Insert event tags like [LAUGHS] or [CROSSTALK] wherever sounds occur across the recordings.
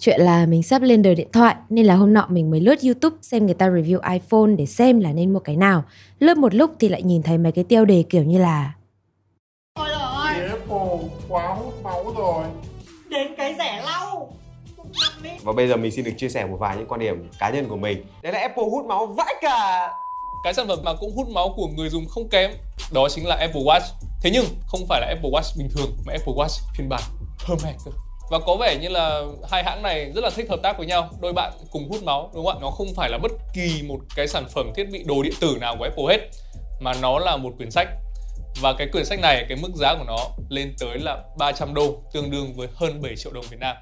Chuyện là mình sắp lên đời điện thoại nên là hôm nọ mình mới lướt YouTube xem người ta review iPhone để xem là nên mua cái nào. Lướt một lúc thì lại nhìn thấy mấy cái tiêu đề kiểu như là Ôi ơi. Apple quá hút máu rồi. Đến cái rẻ lau. Và bây giờ mình xin được chia sẻ một vài những quan điểm cá nhân của mình. Đấy là Apple hút máu vãi cả. Cái sản phẩm mà cũng hút máu của người dùng không kém Đó chính là Apple Watch. Thế nhưng không phải là Apple Watch bình thường Mà Apple Watch phiên bản Pro Max và có vẻ như là hai hãng này rất là thích hợp tác với nhau đôi bạn cùng hút máu đúng không ạ? Nó không phải là bất kỳ một cái sản phẩm thiết bị đồ điện tử nào của Apple hết mà nó là một quyển sách. Và cái quyển sách này cái mức giá của nó lên tới là 300 đô tương đương với hơn 7 triệu đồng Việt Nam.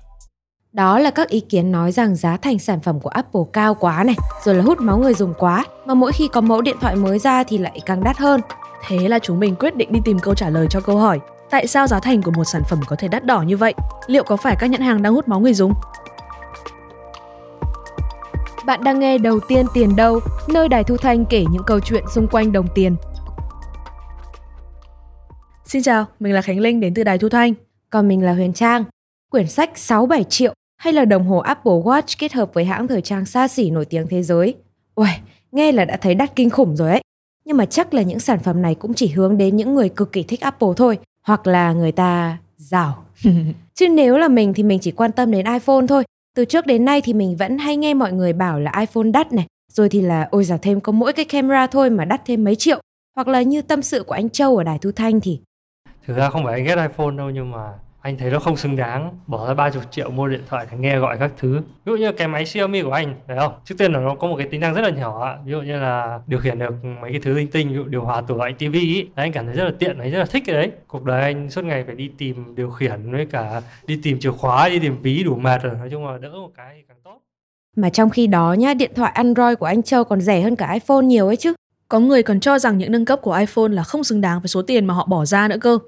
Đó là các ý kiến nói rằng giá thành sản phẩm của Apple cao quá này, rồi là hút máu người dùng quá, mà mỗi khi có mẫu điện thoại mới ra thì lại càng đắt hơn. Thế là chúng mình quyết định đi tìm câu trả lời cho câu hỏi. Tại sao giá thành của một sản phẩm có thể đắt đỏ như vậy? Liệu có phải các nhãn hàng đang hút máu người dùng? Bạn đang nghe Đầu tiên tiền đâu, nơi Đài Thu Thanh kể những câu chuyện xung quanh đồng tiền. Xin chào, mình là Khánh Linh đến từ Đài Thu Thanh. Còn mình là Huyền Trang. Quyển sách 6-7 triệu hay là đồng hồ Apple Watch kết hợp với hãng thời trang xa xỉ nổi tiếng thế giới. Uầy, nghe là đã thấy đắt kinh khủng rồi ấy. Nhưng mà chắc là những sản phẩm này cũng chỉ hướng đến những người cực kỳ thích Apple thôi hoặc là người ta giàu. [LAUGHS] Chứ nếu là mình thì mình chỉ quan tâm đến iPhone thôi. Từ trước đến nay thì mình vẫn hay nghe mọi người bảo là iPhone đắt này, rồi thì là ôi giả thêm có mỗi cái camera thôi mà đắt thêm mấy triệu. Hoặc là như tâm sự của anh Châu ở Đài Thu Thanh thì Thực ra không phải anh ghét iPhone đâu nhưng mà anh thấy nó không xứng đáng bỏ ra 30 triệu mua điện thoại để nghe gọi các thứ. Ví dụ như cái máy Xiaomi của anh phải không? Trước tiên là nó có một cái tính năng rất là nhỏ ví dụ như là điều khiển được mấy cái thứ linh tinh ví dụ điều hòa tủ lạnh tivi ý. Đấy, anh cảm thấy rất là tiện anh rất là thích cái đấy. Cuộc đời anh suốt ngày phải đi tìm điều khiển với cả đi tìm chìa khóa đi tìm ví đủ mệt rồi. Nói chung là đỡ một cái thì càng tốt. Mà trong khi đó nhá điện thoại Android của anh Châu còn rẻ hơn cả iPhone nhiều ấy chứ. Có người còn cho rằng những nâng cấp của iPhone là không xứng đáng với số tiền mà họ bỏ ra nữa cơ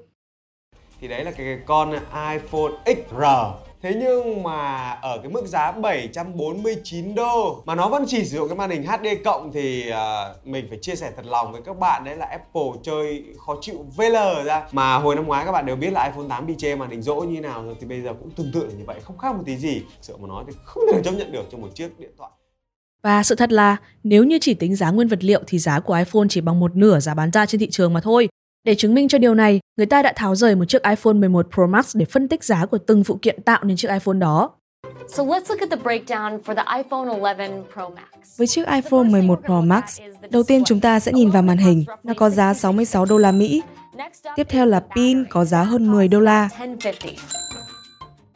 thì đấy là cái con iPhone XR Thế nhưng mà ở cái mức giá 749 đô mà nó vẫn chỉ sử dụng cái màn hình HD cộng thì uh, mình phải chia sẻ thật lòng với các bạn đấy là Apple chơi khó chịu VL ra. Mà hồi năm ngoái các bạn đều biết là iPhone 8 bị chê màn hình rỗ như nào rồi thì bây giờ cũng tương tự là như vậy, không khác một tí gì. Sợ mà nói thì không thể chấp nhận được cho một chiếc điện thoại. Và sự thật là nếu như chỉ tính giá nguyên vật liệu thì giá của iPhone chỉ bằng một nửa giá bán ra trên thị trường mà thôi. Để chứng minh cho điều này, người ta đã tháo rời một chiếc iPhone 11 Pro Max để phân tích giá của từng phụ kiện tạo nên chiếc iPhone đó. So let's look at the breakdown for the iPhone 11 Pro Max. Với chiếc iPhone 11 Pro Max, đầu tiên chúng ta sẽ nhìn vào màn hình, nó có giá 66 đô la Mỹ. Tiếp theo là pin có giá hơn 10 đô la.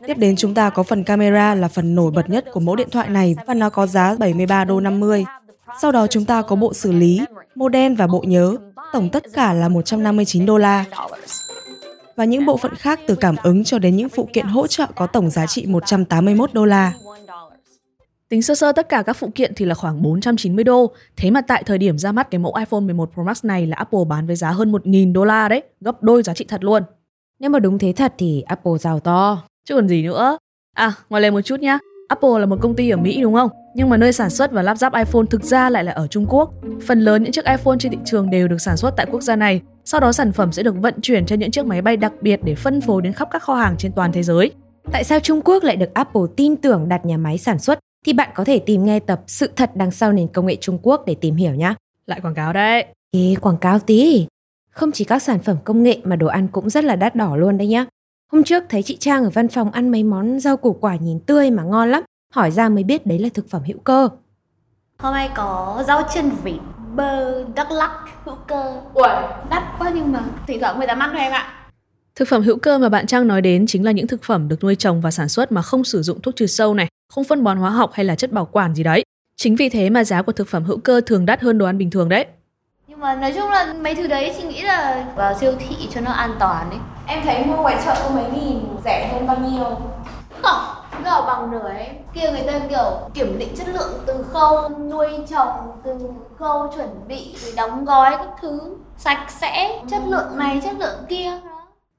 Tiếp đến chúng ta có phần camera là phần nổi bật nhất của mẫu điện thoại này và nó có giá 73 đô 50. Sau đó chúng ta có bộ xử lý, modem và bộ nhớ, tổng tất cả là 159 đô la. Và những bộ phận khác từ cảm ứng cho đến những phụ kiện hỗ trợ có tổng giá trị 181 đô la. Tính sơ sơ tất cả các phụ kiện thì là khoảng 490 đô. Thế mà tại thời điểm ra mắt cái mẫu iPhone 11 Pro Max này là Apple bán với giá hơn 1.000 đô la đấy, gấp đôi giá trị thật luôn. Nếu mà đúng thế thật thì Apple giàu to. Chứ còn gì nữa. À, ngoài lên một chút nhá. Apple là một công ty ở Mỹ đúng không? Nhưng mà nơi sản xuất và lắp ráp iPhone thực ra lại là ở Trung Quốc. Phần lớn những chiếc iPhone trên thị trường đều được sản xuất tại quốc gia này. Sau đó sản phẩm sẽ được vận chuyển trên những chiếc máy bay đặc biệt để phân phối đến khắp các kho hàng trên toàn thế giới. Tại sao Trung Quốc lại được Apple tin tưởng đặt nhà máy sản xuất? Thì bạn có thể tìm nghe tập Sự thật đằng sau nền công nghệ Trung Quốc để tìm hiểu nhé. Lại quảng cáo đấy. Ê, quảng cáo tí. Không chỉ các sản phẩm công nghệ mà đồ ăn cũng rất là đắt đỏ luôn đấy nhá. Hôm trước thấy chị Trang ở văn phòng ăn mấy món rau củ quả nhìn tươi mà ngon lắm. Hỏi ra mới biết đấy là thực phẩm hữu cơ. Hôm nay có rau chân vịt, bơ, đắk lắc, hữu cơ. Ui, đắt quá nhưng mà thỉnh thoảng người ta mắc thôi em ạ. Thực phẩm hữu cơ mà bạn Trang nói đến chính là những thực phẩm được nuôi trồng và sản xuất mà không sử dụng thuốc trừ sâu này, không phân bón hóa học hay là chất bảo quản gì đấy. Chính vì thế mà giá của thực phẩm hữu cơ thường đắt hơn đồ ăn bình thường đấy. Nhưng mà nói chung là mấy thứ đấy chị nghĩ là vào siêu thị cho nó an toàn ấy. Em thấy mua ngoài chợ có mấy nghìn rẻ hơn bao nhiêu? Không, nó bằng nửa ấy. Kia người ta kiểu kiểm định chất lượng từ khâu nuôi trồng, từ khâu chuẩn bị, rồi đóng gói các thứ sạch sẽ, chất lượng này, chất lượng kia.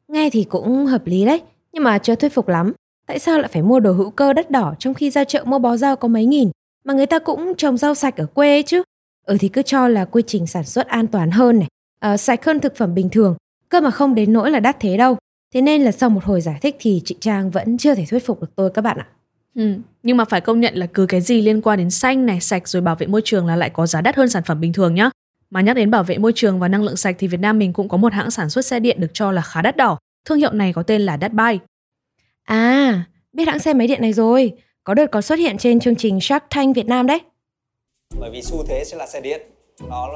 Nghe thì cũng hợp lý đấy, nhưng mà chưa thuyết phục lắm. Tại sao lại phải mua đồ hữu cơ đắt đỏ trong khi ra chợ mua bó rau có mấy nghìn mà người ta cũng trồng rau sạch ở quê ấy chứ? Ừ thì cứ cho là quy trình sản xuất an toàn hơn này, à, sạch hơn thực phẩm bình thường, cơ mà không đến nỗi là đắt thế đâu. Thế nên là sau một hồi giải thích thì chị Trang vẫn chưa thể thuyết phục được tôi các bạn ạ. Ừ, nhưng mà phải công nhận là cứ cái gì liên quan đến xanh này, sạch rồi bảo vệ môi trường là lại có giá đắt hơn sản phẩm bình thường nhá. Mà nhắc đến bảo vệ môi trường và năng lượng sạch thì Việt Nam mình cũng có một hãng sản xuất xe điện được cho là khá đắt đỏ. Thương hiệu này có tên là Datbuy. À, biết hãng xe máy điện này rồi. Có đợt có xuất hiện trên chương trình Shark Tank Việt Nam đấy. Bởi vì xu thế sẽ là xe điện, nó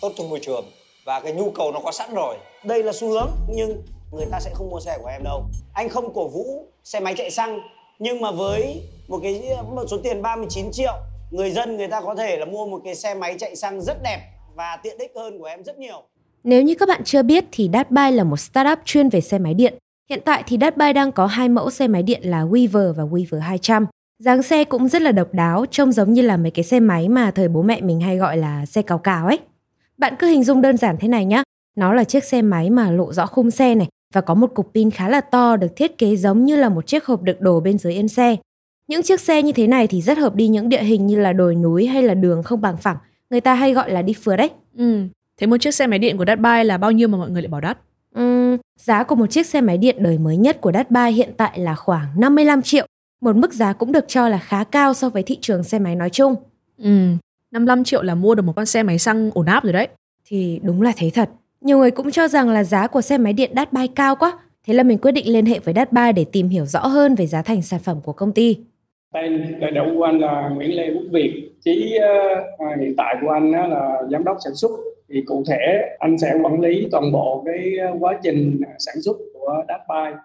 tốt cho môi trường và cái nhu cầu nó có sẵn rồi. Đây là xu hướng nhưng người ta sẽ không mua xe của em đâu. Anh không cổ vũ xe máy chạy xăng nhưng mà với một cái một số tiền 39 triệu người dân người ta có thể là mua một cái xe máy chạy xăng rất đẹp và tiện ích hơn của em rất nhiều. Nếu như các bạn chưa biết thì Datbuy là một startup chuyên về xe máy điện. Hiện tại thì Datbuy đang có hai mẫu xe máy điện là Weaver và Weaver 200. Dáng xe cũng rất là độc đáo, trông giống như là mấy cái xe máy mà thời bố mẹ mình hay gọi là xe cào cào ấy. Bạn cứ hình dung đơn giản thế này nhá. Nó là chiếc xe máy mà lộ rõ khung xe này và có một cục pin khá là to được thiết kế giống như là một chiếc hộp đựng đồ bên dưới yên xe. Những chiếc xe như thế này thì rất hợp đi những địa hình như là đồi núi hay là đường không bằng phẳng. Người ta hay gọi là đi phượt đấy. Ừ, thế một chiếc xe máy điện của Datbuy là bao nhiêu mà mọi người lại bảo đắt? Uhm, giá của một chiếc xe máy điện đời mới nhất của Datbuy hiện tại là khoảng 55 triệu, một mức giá cũng được cho là khá cao so với thị trường xe máy nói chung. Ừ, 55 triệu là mua được một con xe máy xăng ổn áp rồi đấy. Thì đúng là thế thật. Nhiều người cũng cho rằng là giá của xe máy điện Datbuy cao quá, thế là mình quyết định liên hệ với Datbuy để tìm hiểu rõ hơn về giá thành sản phẩm của công ty. Tên đầy đủ của anh là Nguyễn Lê Quốc Việt. Chí uh, hiện tại của anh là giám đốc sản xuất. Thì cụ thể anh sẽ quản lý toàn bộ cái quá trình sản xuất của Datbuy.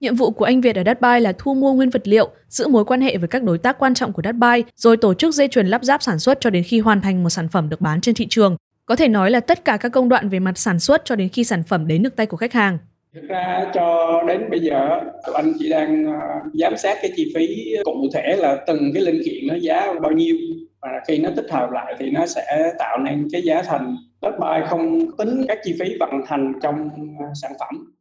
Nhiệm vụ của anh Việt ở Datbuy là thu mua nguyên vật liệu, giữ mối quan hệ với các đối tác quan trọng của Datbuy, rồi tổ chức dây chuyền lắp ráp sản xuất cho đến khi hoàn thành một sản phẩm được bán trên thị trường. Có thể nói là tất cả các công đoạn về mặt sản xuất cho đến khi sản phẩm đến được tay của khách hàng. Thực ra cho đến bây giờ tụi anh chỉ đang à, giám sát cái chi phí cụ thể là từng cái linh kiện nó giá bao nhiêu và khi nó tích hợp lại thì nó sẽ tạo nên cái giá thành. Datbuy không tính các chi phí vận hành trong à, sản phẩm.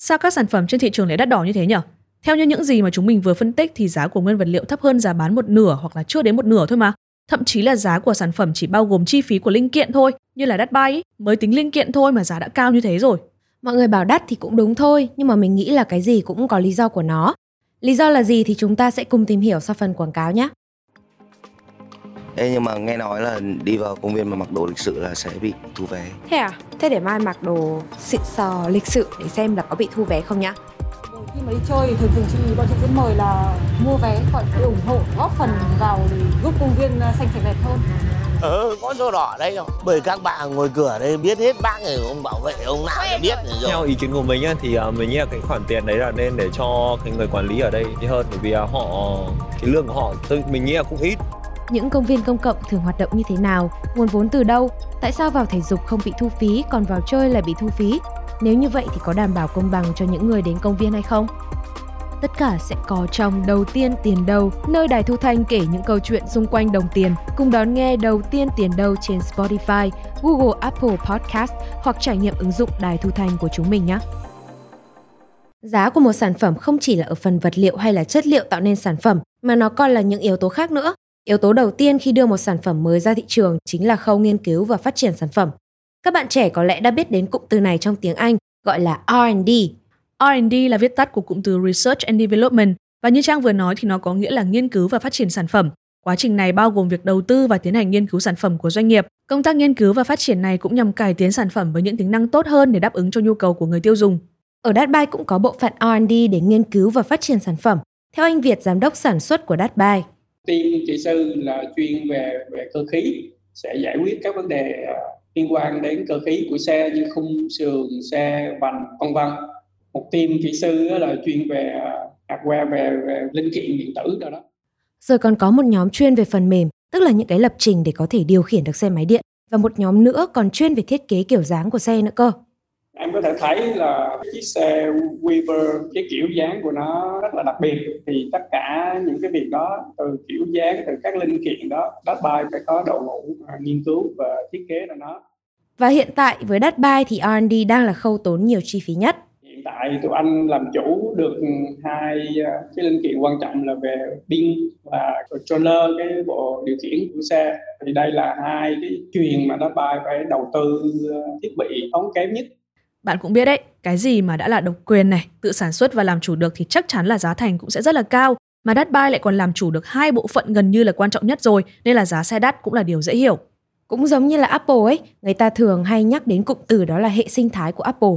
Sao các sản phẩm trên thị trường lại đắt đỏ như thế nhỉ? Theo như những gì mà chúng mình vừa phân tích thì giá của nguyên vật liệu thấp hơn giá bán một nửa hoặc là chưa đến một nửa thôi mà. Thậm chí là giá của sản phẩm chỉ bao gồm chi phí của linh kiện thôi, như là đắt ấy, mới tính linh kiện thôi mà giá đã cao như thế rồi. Mọi người bảo đắt thì cũng đúng thôi, nhưng mà mình nghĩ là cái gì cũng có lý do của nó. Lý do là gì thì chúng ta sẽ cùng tìm hiểu sau phần quảng cáo nhé. Ê, nhưng mà nghe nói là đi vào công viên mà mặc đồ lịch sự là sẽ bị thu vé. Thế à? Thế để mai mặc đồ xịn sò lịch sự để xem là có bị thu vé không nhá. Khi mà đi chơi thường thường chị bọn chị sẽ mời là mua vé gọi để ủng hộ góp phần vào để giúp công viên xanh sạch đẹp hơn. Ờ, có sổ đỏ đây không? Bởi các bạn ngồi cửa đây biết hết bác này, ông bảo vệ, ông nào thì biết rồi. Theo ý kiến của mình á, thì mình nghĩ là cái khoản tiền đấy là nên để cho cái người quản lý ở đây đi hơn bởi vì họ cái lương của họ mình nghĩ là cũng ít những công viên công cộng thường hoạt động như thế nào, nguồn vốn từ đâu, tại sao vào thể dục không bị thu phí còn vào chơi lại bị thu phí? Nếu như vậy thì có đảm bảo công bằng cho những người đến công viên hay không? Tất cả sẽ có trong Đầu tiên tiền đâu, nơi Đài Thu Thanh kể những câu chuyện xung quanh đồng tiền. Cùng đón nghe Đầu tiên tiền đâu trên Spotify, Google Apple Podcast hoặc trải nghiệm ứng dụng Đài Thu Thanh của chúng mình nhé. Giá của một sản phẩm không chỉ là ở phần vật liệu hay là chất liệu tạo nên sản phẩm, mà nó còn là những yếu tố khác nữa. Yếu tố đầu tiên khi đưa một sản phẩm mới ra thị trường chính là khâu nghiên cứu và phát triển sản phẩm. Các bạn trẻ có lẽ đã biết đến cụm từ này trong tiếng Anh gọi là R&D. R&D là viết tắt của cụm từ Research and Development và như Trang vừa nói thì nó có nghĩa là nghiên cứu và phát triển sản phẩm. Quá trình này bao gồm việc đầu tư và tiến hành nghiên cứu sản phẩm của doanh nghiệp. Công tác nghiên cứu và phát triển này cũng nhằm cải tiến sản phẩm với những tính năng tốt hơn để đáp ứng cho nhu cầu của người tiêu dùng. Ở Datbuy cũng có bộ phận R&D để nghiên cứu và phát triển sản phẩm. Theo anh Việt, giám đốc sản xuất của Datbuy, team kỹ sư là chuyên về về cơ khí sẽ giải quyết các vấn đề à, liên quan đến cơ khí của xe như khung sườn xe vành vân vân. Một team kỹ sư là chuyên về à, hardware về, về linh kiện điện tử đó đó. Rồi còn có một nhóm chuyên về phần mềm tức là những cái lập trình để có thể điều khiển được xe máy điện. Và một nhóm nữa còn chuyên về thiết kế kiểu dáng của xe nữa cơ em có thể thấy là chiếc xe Weaver cái kiểu dáng của nó rất là đặc biệt. Thì tất cả những cái việc đó từ kiểu dáng từ các linh kiện đó Datbuy phải có đội ngũ nghiên cứu và thiết kế cho nó. Và hiện tại với Datbuy thì R&D đang là khâu tốn nhiều chi phí nhất. Hiện tại tụi anh làm chủ được hai cái linh kiện quan trọng là về pin và controller cái bộ điều khiển của xe. Thì đây là hai cái truyền mà Datbuy phải đầu tư thiết bị tốn kém nhất bạn cũng biết đấy, cái gì mà đã là độc quyền này, tự sản xuất và làm chủ được thì chắc chắn là giá thành cũng sẽ rất là cao. mà Đắt Buy lại còn làm chủ được hai bộ phận gần như là quan trọng nhất rồi, nên là giá xe đắt cũng là điều dễ hiểu. Cũng giống như là Apple ấy, người ta thường hay nhắc đến cụm từ đó là hệ sinh thái của Apple.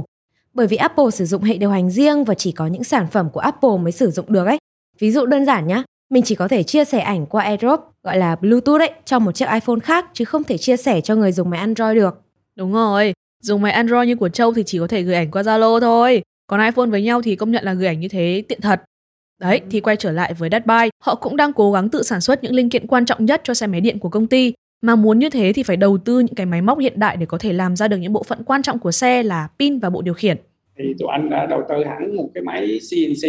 Bởi vì Apple sử dụng hệ điều hành riêng và chỉ có những sản phẩm của Apple mới sử dụng được ấy. Ví dụ đơn giản nhá, mình chỉ có thể chia sẻ ảnh qua AirDrop, gọi là Bluetooth ấy, trong một chiếc iPhone khác chứ không thể chia sẻ cho người dùng máy Android được. Đúng rồi, dùng máy Android như của Châu thì chỉ có thể gửi ảnh qua Zalo thôi. Còn iPhone với nhau thì công nhận là gửi ảnh như thế tiện thật. Đấy, thì quay trở lại với Datbuy, họ cũng đang cố gắng tự sản xuất những linh kiện quan trọng nhất cho xe máy điện của công ty. Mà muốn như thế thì phải đầu tư những cái máy móc hiện đại để có thể làm ra được những bộ phận quan trọng của xe là pin và bộ điều khiển. Thì tụi anh đã đầu tư hẳn một cái máy CNC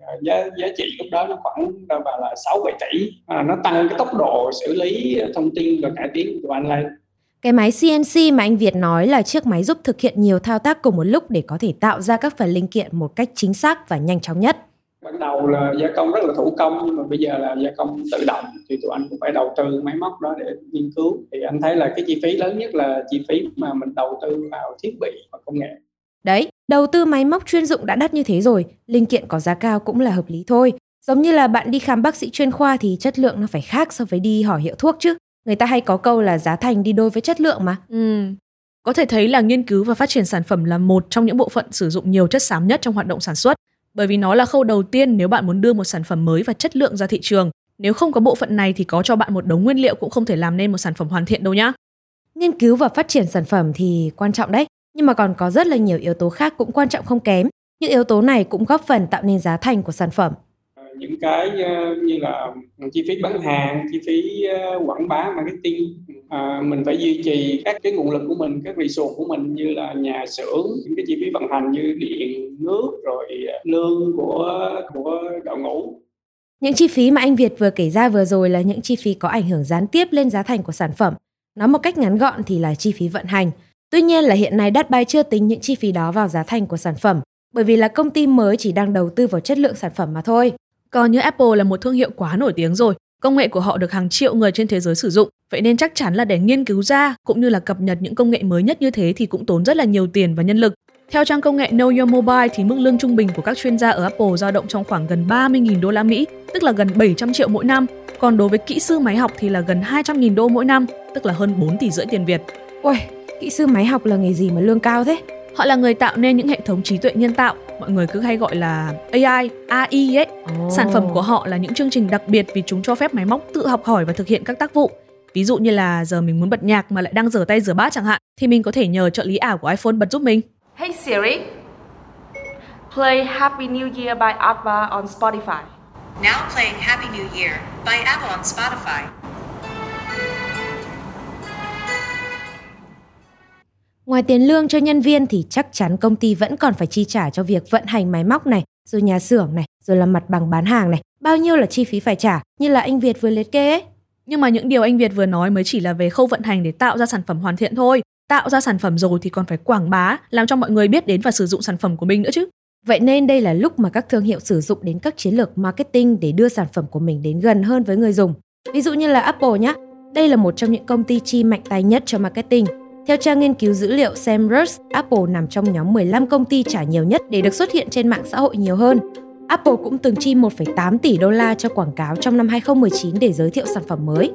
à, giá giá trị lúc đó nó khoảng vào là 6 7 tỷ. À, nó tăng cái tốc độ xử lý thông tin và cải tiến của tụi anh lên. Cái máy CNC mà anh Việt nói là chiếc máy giúp thực hiện nhiều thao tác cùng một lúc để có thể tạo ra các phần linh kiện một cách chính xác và nhanh chóng nhất. Ban đầu là gia công rất là thủ công nhưng mà bây giờ là gia công tự động thì tụi anh cũng phải đầu tư máy móc đó để nghiên cứu. Thì anh thấy là cái chi phí lớn nhất là chi phí mà mình đầu tư vào thiết bị và công nghệ. Đấy đầu tư máy móc chuyên dụng đã đắt như thế rồi linh kiện có giá cao cũng là hợp lý thôi. Giống như là bạn đi khám bác sĩ chuyên khoa thì chất lượng nó phải khác so với đi hỏi hiệu thuốc chứ người ta hay có câu là giá thành đi đôi với chất lượng mà ừ. có thể thấy là nghiên cứu và phát triển sản phẩm là một trong những bộ phận sử dụng nhiều chất xám nhất trong hoạt động sản xuất bởi vì nó là khâu đầu tiên nếu bạn muốn đưa một sản phẩm mới và chất lượng ra thị trường. Nếu không có bộ phận này thì có cho bạn một đống nguyên liệu cũng không thể làm nên một sản phẩm hoàn thiện đâu nhá. Nghiên cứu và phát triển sản phẩm thì quan trọng đấy, nhưng mà còn có rất là nhiều yếu tố khác cũng quan trọng không kém. Những yếu tố này cũng góp phần tạo nên giá thành của sản phẩm những cái ờ, như là chi phí bán hàng chi phí ờ, quảng bá marketing à, mình phải duy trì các cái nguồn lực của mình các resource của mình như là nhà xưởng những cái chi phí vận hành như điện nước rồi lương của của đội ngũ những chi phí mà anh Việt vừa kể ra vừa rồi là những chi phí có ảnh hưởng gián tiếp lên giá thành của sản phẩm. Nói một cách ngắn gọn thì là chi phí vận hành. Tuy nhiên là hiện nay Datbuy chưa tính những chi phí đó vào giá thành của sản phẩm, bởi vì là công ty mới chỉ đang đầu tư vào chất lượng sản phẩm mà thôi. Còn như Apple là một thương hiệu quá nổi tiếng rồi, công nghệ của họ được hàng triệu người trên thế giới sử dụng, vậy nên chắc chắn là để nghiên cứu ra cũng như là cập nhật những công nghệ mới nhất như thế thì cũng tốn rất là nhiều tiền và nhân lực. Theo trang công nghệ Know Your Mobile thì mức lương trung bình của các chuyên gia ở Apple dao động trong khoảng gần 30.000 đô la Mỹ, tức là gần 700 triệu mỗi năm. Còn đối với kỹ sư máy học thì là gần 200.000 đô mỗi năm, tức là hơn 4 tỷ rưỡi tiền Việt. Ôi, kỹ sư máy học là nghề gì mà lương cao thế? Họ là người tạo nên những hệ thống trí tuệ nhân tạo, mọi người cứ hay gọi là AI, AI ấy. Oh. Sản phẩm của họ là những chương trình đặc biệt vì chúng cho phép máy móc tự học hỏi và thực hiện các tác vụ. Ví dụ như là giờ mình muốn bật nhạc mà lại đang rửa tay rửa bát chẳng hạn, thì mình có thể nhờ trợ lý ảo của iPhone bật giúp mình. Hey Siri, play Happy New Year by ABBA on Spotify. Now playing Happy New Year by ABBA on Spotify. Ngoài tiền lương cho nhân viên thì chắc chắn công ty vẫn còn phải chi trả cho việc vận hành máy móc này, rồi nhà xưởng này, rồi là mặt bằng bán hàng này. Bao nhiêu là chi phí phải trả, như là anh Việt vừa liệt kê ấy. Nhưng mà những điều anh Việt vừa nói mới chỉ là về khâu vận hành để tạo ra sản phẩm hoàn thiện thôi. Tạo ra sản phẩm rồi thì còn phải quảng bá, làm cho mọi người biết đến và sử dụng sản phẩm của mình nữa chứ. Vậy nên đây là lúc mà các thương hiệu sử dụng đến các chiến lược marketing để đưa sản phẩm của mình đến gần hơn với người dùng. Ví dụ như là Apple nhé, đây là một trong những công ty chi mạnh tay nhất cho marketing theo trang nghiên cứu dữ liệu Semrush, Apple nằm trong nhóm 15 công ty trả nhiều nhất để được xuất hiện trên mạng xã hội nhiều hơn. Apple cũng từng chi 1,8 tỷ đô la cho quảng cáo trong năm 2019 để giới thiệu sản phẩm mới.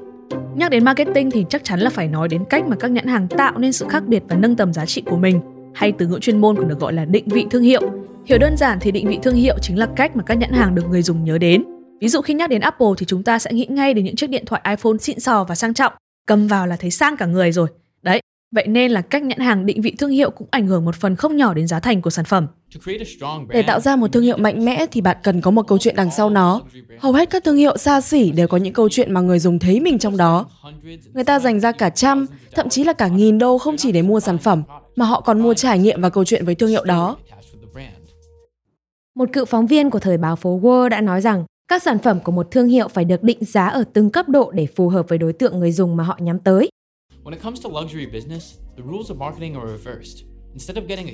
Nhắc đến marketing thì chắc chắn là phải nói đến cách mà các nhãn hàng tạo nên sự khác biệt và nâng tầm giá trị của mình, hay từ ngữ chuyên môn còn được gọi là định vị thương hiệu. Hiểu đơn giản thì định vị thương hiệu chính là cách mà các nhãn hàng được người dùng nhớ đến. Ví dụ khi nhắc đến Apple thì chúng ta sẽ nghĩ ngay đến những chiếc điện thoại iPhone xịn sò và sang trọng, cầm vào là thấy sang cả người rồi. Vậy nên là cách nhãn hàng định vị thương hiệu cũng ảnh hưởng một phần không nhỏ đến giá thành của sản phẩm. Để tạo ra một thương hiệu mạnh mẽ thì bạn cần có một câu chuyện đằng sau nó. Hầu hết các thương hiệu xa xỉ đều có những câu chuyện mà người dùng thấy mình trong đó. Người ta dành ra cả trăm, thậm chí là cả nghìn đô không chỉ để mua sản phẩm, mà họ còn mua trải nghiệm và câu chuyện với thương hiệu đó. Một cựu phóng viên của thời báo phố World đã nói rằng các sản phẩm của một thương hiệu phải được định giá ở từng cấp độ để phù hợp với đối tượng người dùng mà họ nhắm tới. When it comes to luxury business, the rules of marketing are reversed.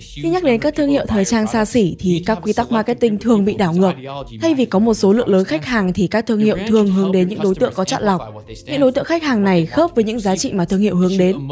Khi nhắc đến các thương hiệu thời trang xa xỉ thì các quy tắc marketing thường bị đảo ngược. Thay vì có một số lượng lớn khách hàng thì các thương hiệu thường hướng đến những đối tượng có chọn lọc. Những đối tượng khách hàng này khớp với những giá trị mà thương hiệu hướng đến.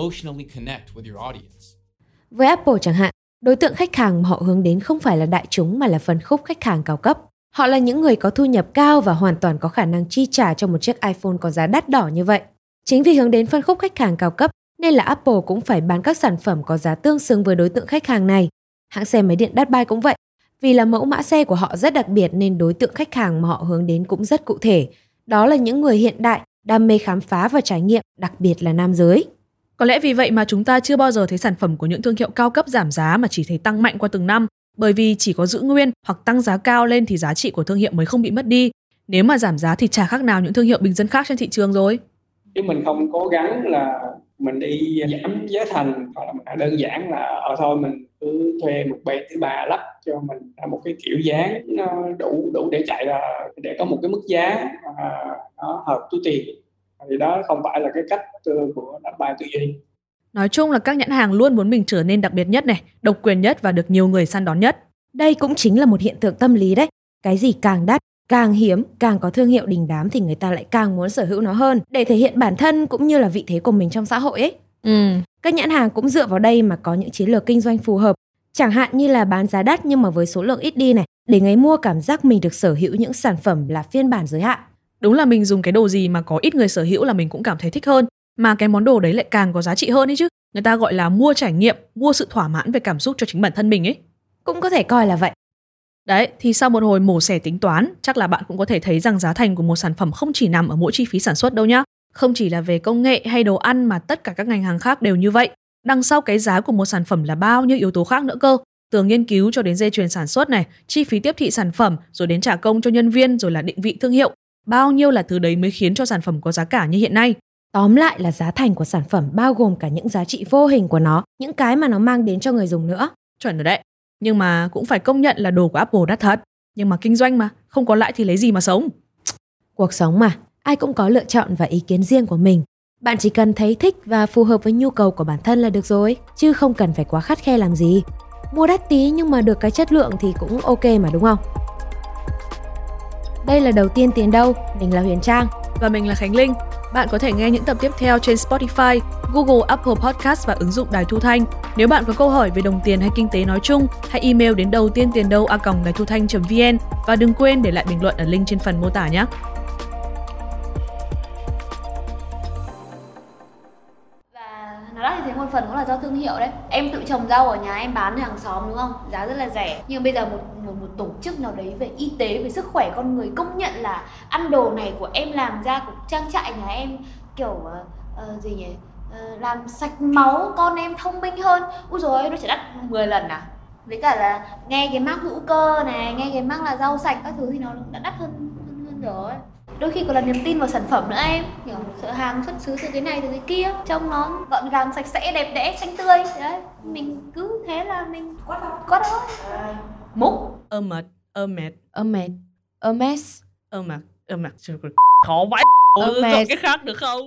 Với Apple chẳng hạn, đối tượng khách hàng mà họ hướng đến không phải là đại chúng mà là phân khúc khách hàng cao cấp. Họ là những người có thu nhập cao và hoàn toàn có khả năng chi trả cho một chiếc iPhone có giá đắt đỏ như vậy. Chính vì hướng đến phân khúc khách hàng cao cấp nên là Apple cũng phải bán các sản phẩm có giá tương xứng với đối tượng khách hàng này. Hãng xe máy điện đắt bay cũng vậy. Vì là mẫu mã xe của họ rất đặc biệt nên đối tượng khách hàng mà họ hướng đến cũng rất cụ thể. Đó là những người hiện đại, đam mê khám phá và trải nghiệm, đặc biệt là nam giới. Có lẽ vì vậy mà chúng ta chưa bao giờ thấy sản phẩm của những thương hiệu cao cấp giảm giá mà chỉ thấy tăng mạnh qua từng năm, bởi vì chỉ có giữ nguyên hoặc tăng giá cao lên thì giá trị của thương hiệu mới không bị mất đi. Nếu mà giảm giá thì chả khác nào những thương hiệu bình dân khác trên thị trường rồi chứ mình không cố gắng là mình đi giảm giá thành hoặc là đơn giản là ở thôi mình cứ thuê một bên thứ ba lắp cho mình là một cái kiểu dáng nó đủ đủ để chạy là để có một cái mức giá à, nó hợp túi tiền thì đó không phải là cái cách ờ, của đặt bài tư duy Nói chung là các nhãn hàng luôn muốn mình trở nên đặc biệt nhất này, độc quyền nhất và được nhiều người săn đón nhất. Đây cũng chính là một hiện tượng tâm lý đấy. Cái gì càng đắt, càng hiếm, càng có thương hiệu đình đám thì người ta lại càng muốn sở hữu nó hơn để thể hiện bản thân cũng như là vị thế của mình trong xã hội ấy. Ừ. Các nhãn hàng cũng dựa vào đây mà có những chiến lược kinh doanh phù hợp. Chẳng hạn như là bán giá đắt nhưng mà với số lượng ít đi này, để người mua cảm giác mình được sở hữu những sản phẩm là phiên bản giới hạn. Đúng là mình dùng cái đồ gì mà có ít người sở hữu là mình cũng cảm thấy thích hơn. Mà cái món đồ đấy lại càng có giá trị hơn ấy chứ. Người ta gọi là mua trải nghiệm, mua sự thỏa mãn về cảm xúc cho chính bản thân mình ấy. Cũng có thể coi là vậy. Đấy, thì sau một hồi mổ xẻ tính toán, chắc là bạn cũng có thể thấy rằng giá thành của một sản phẩm không chỉ nằm ở mỗi chi phí sản xuất đâu nhá. Không chỉ là về công nghệ hay đồ ăn mà tất cả các ngành hàng khác đều như vậy. Đằng sau cái giá của một sản phẩm là bao nhiêu yếu tố khác nữa cơ. Từ nghiên cứu cho đến dây chuyền sản xuất này, chi phí tiếp thị sản phẩm, rồi đến trả công cho nhân viên, rồi là định vị thương hiệu. Bao nhiêu là thứ đấy mới khiến cho sản phẩm có giá cả như hiện nay. Tóm lại là giá thành của sản phẩm bao gồm cả những giá trị vô hình của nó, những cái mà nó mang đến cho người dùng nữa. Chuẩn rồi đấy. Nhưng mà cũng phải công nhận là đồ của Apple đắt thật. Nhưng mà kinh doanh mà, không có lãi thì lấy gì mà sống. Cuộc sống mà, ai cũng có lựa chọn và ý kiến riêng của mình. Bạn chỉ cần thấy thích và phù hợp với nhu cầu của bản thân là được rồi, chứ không cần phải quá khắt khe làm gì. Mua đắt tí nhưng mà được cái chất lượng thì cũng ok mà đúng không? Đây là đầu tiên tiền đâu, mình là Huyền Trang và mình là Khánh Linh. Bạn có thể nghe những tập tiếp theo trên Spotify, Google, Apple Podcast và ứng dụng Đài Thu Thanh. Nếu bạn có câu hỏi về đồng tiền hay kinh tế nói chung, hãy email đến đầu tiên tiền đâu a còng đài thu thanh.vn và đừng quên để lại bình luận ở link trên phần mô tả nhé. Do đấy. Em tự trồng rau ở nhà em bán cho hàng xóm đúng không? Giá rất là rẻ. Nhưng bây giờ một một, một tổ chức nào đấy về y tế về sức khỏe con người công nhận là ăn đồ này của em làm ra của trang trại nhà em kiểu uh, uh, gì nhỉ? Uh, làm sạch máu con em thông minh hơn. Ui rồi nó chỉ đắt 10 lần à? Với cả là nghe cái mác hữu cơ này nghe cái mác là rau sạch các thứ thì nó đã đắt hơn hơn, rồi. Đôi khi còn là niềm tin vào sản phẩm nữa em. Kiểu sợ hàng xuất xứ từ cái này từ cái kia. Trông nó gọn gàng sạch sẽ đẹp đẽ xanh tươi. Đấy mình cứ thế là mình quát thôi. quát thôi. Múc. Ơ mệt ơ mệt. Ơ mệt ơ mess. Ơ mệt ơ mệt [LAUGHS] khó vãi. Chọn cái khác được không?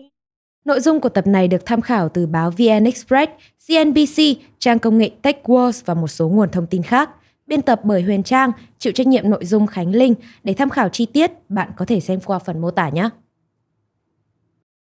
Nội dung của tập này được tham khảo từ báo VN Express, CNBC, trang công nghệ TechWorld và một số nguồn thông tin khác. Biên tập bởi Huyền Trang, chịu trách nhiệm nội dung Khánh Linh. Để tham khảo chi tiết, bạn có thể xem qua phần mô tả nhé.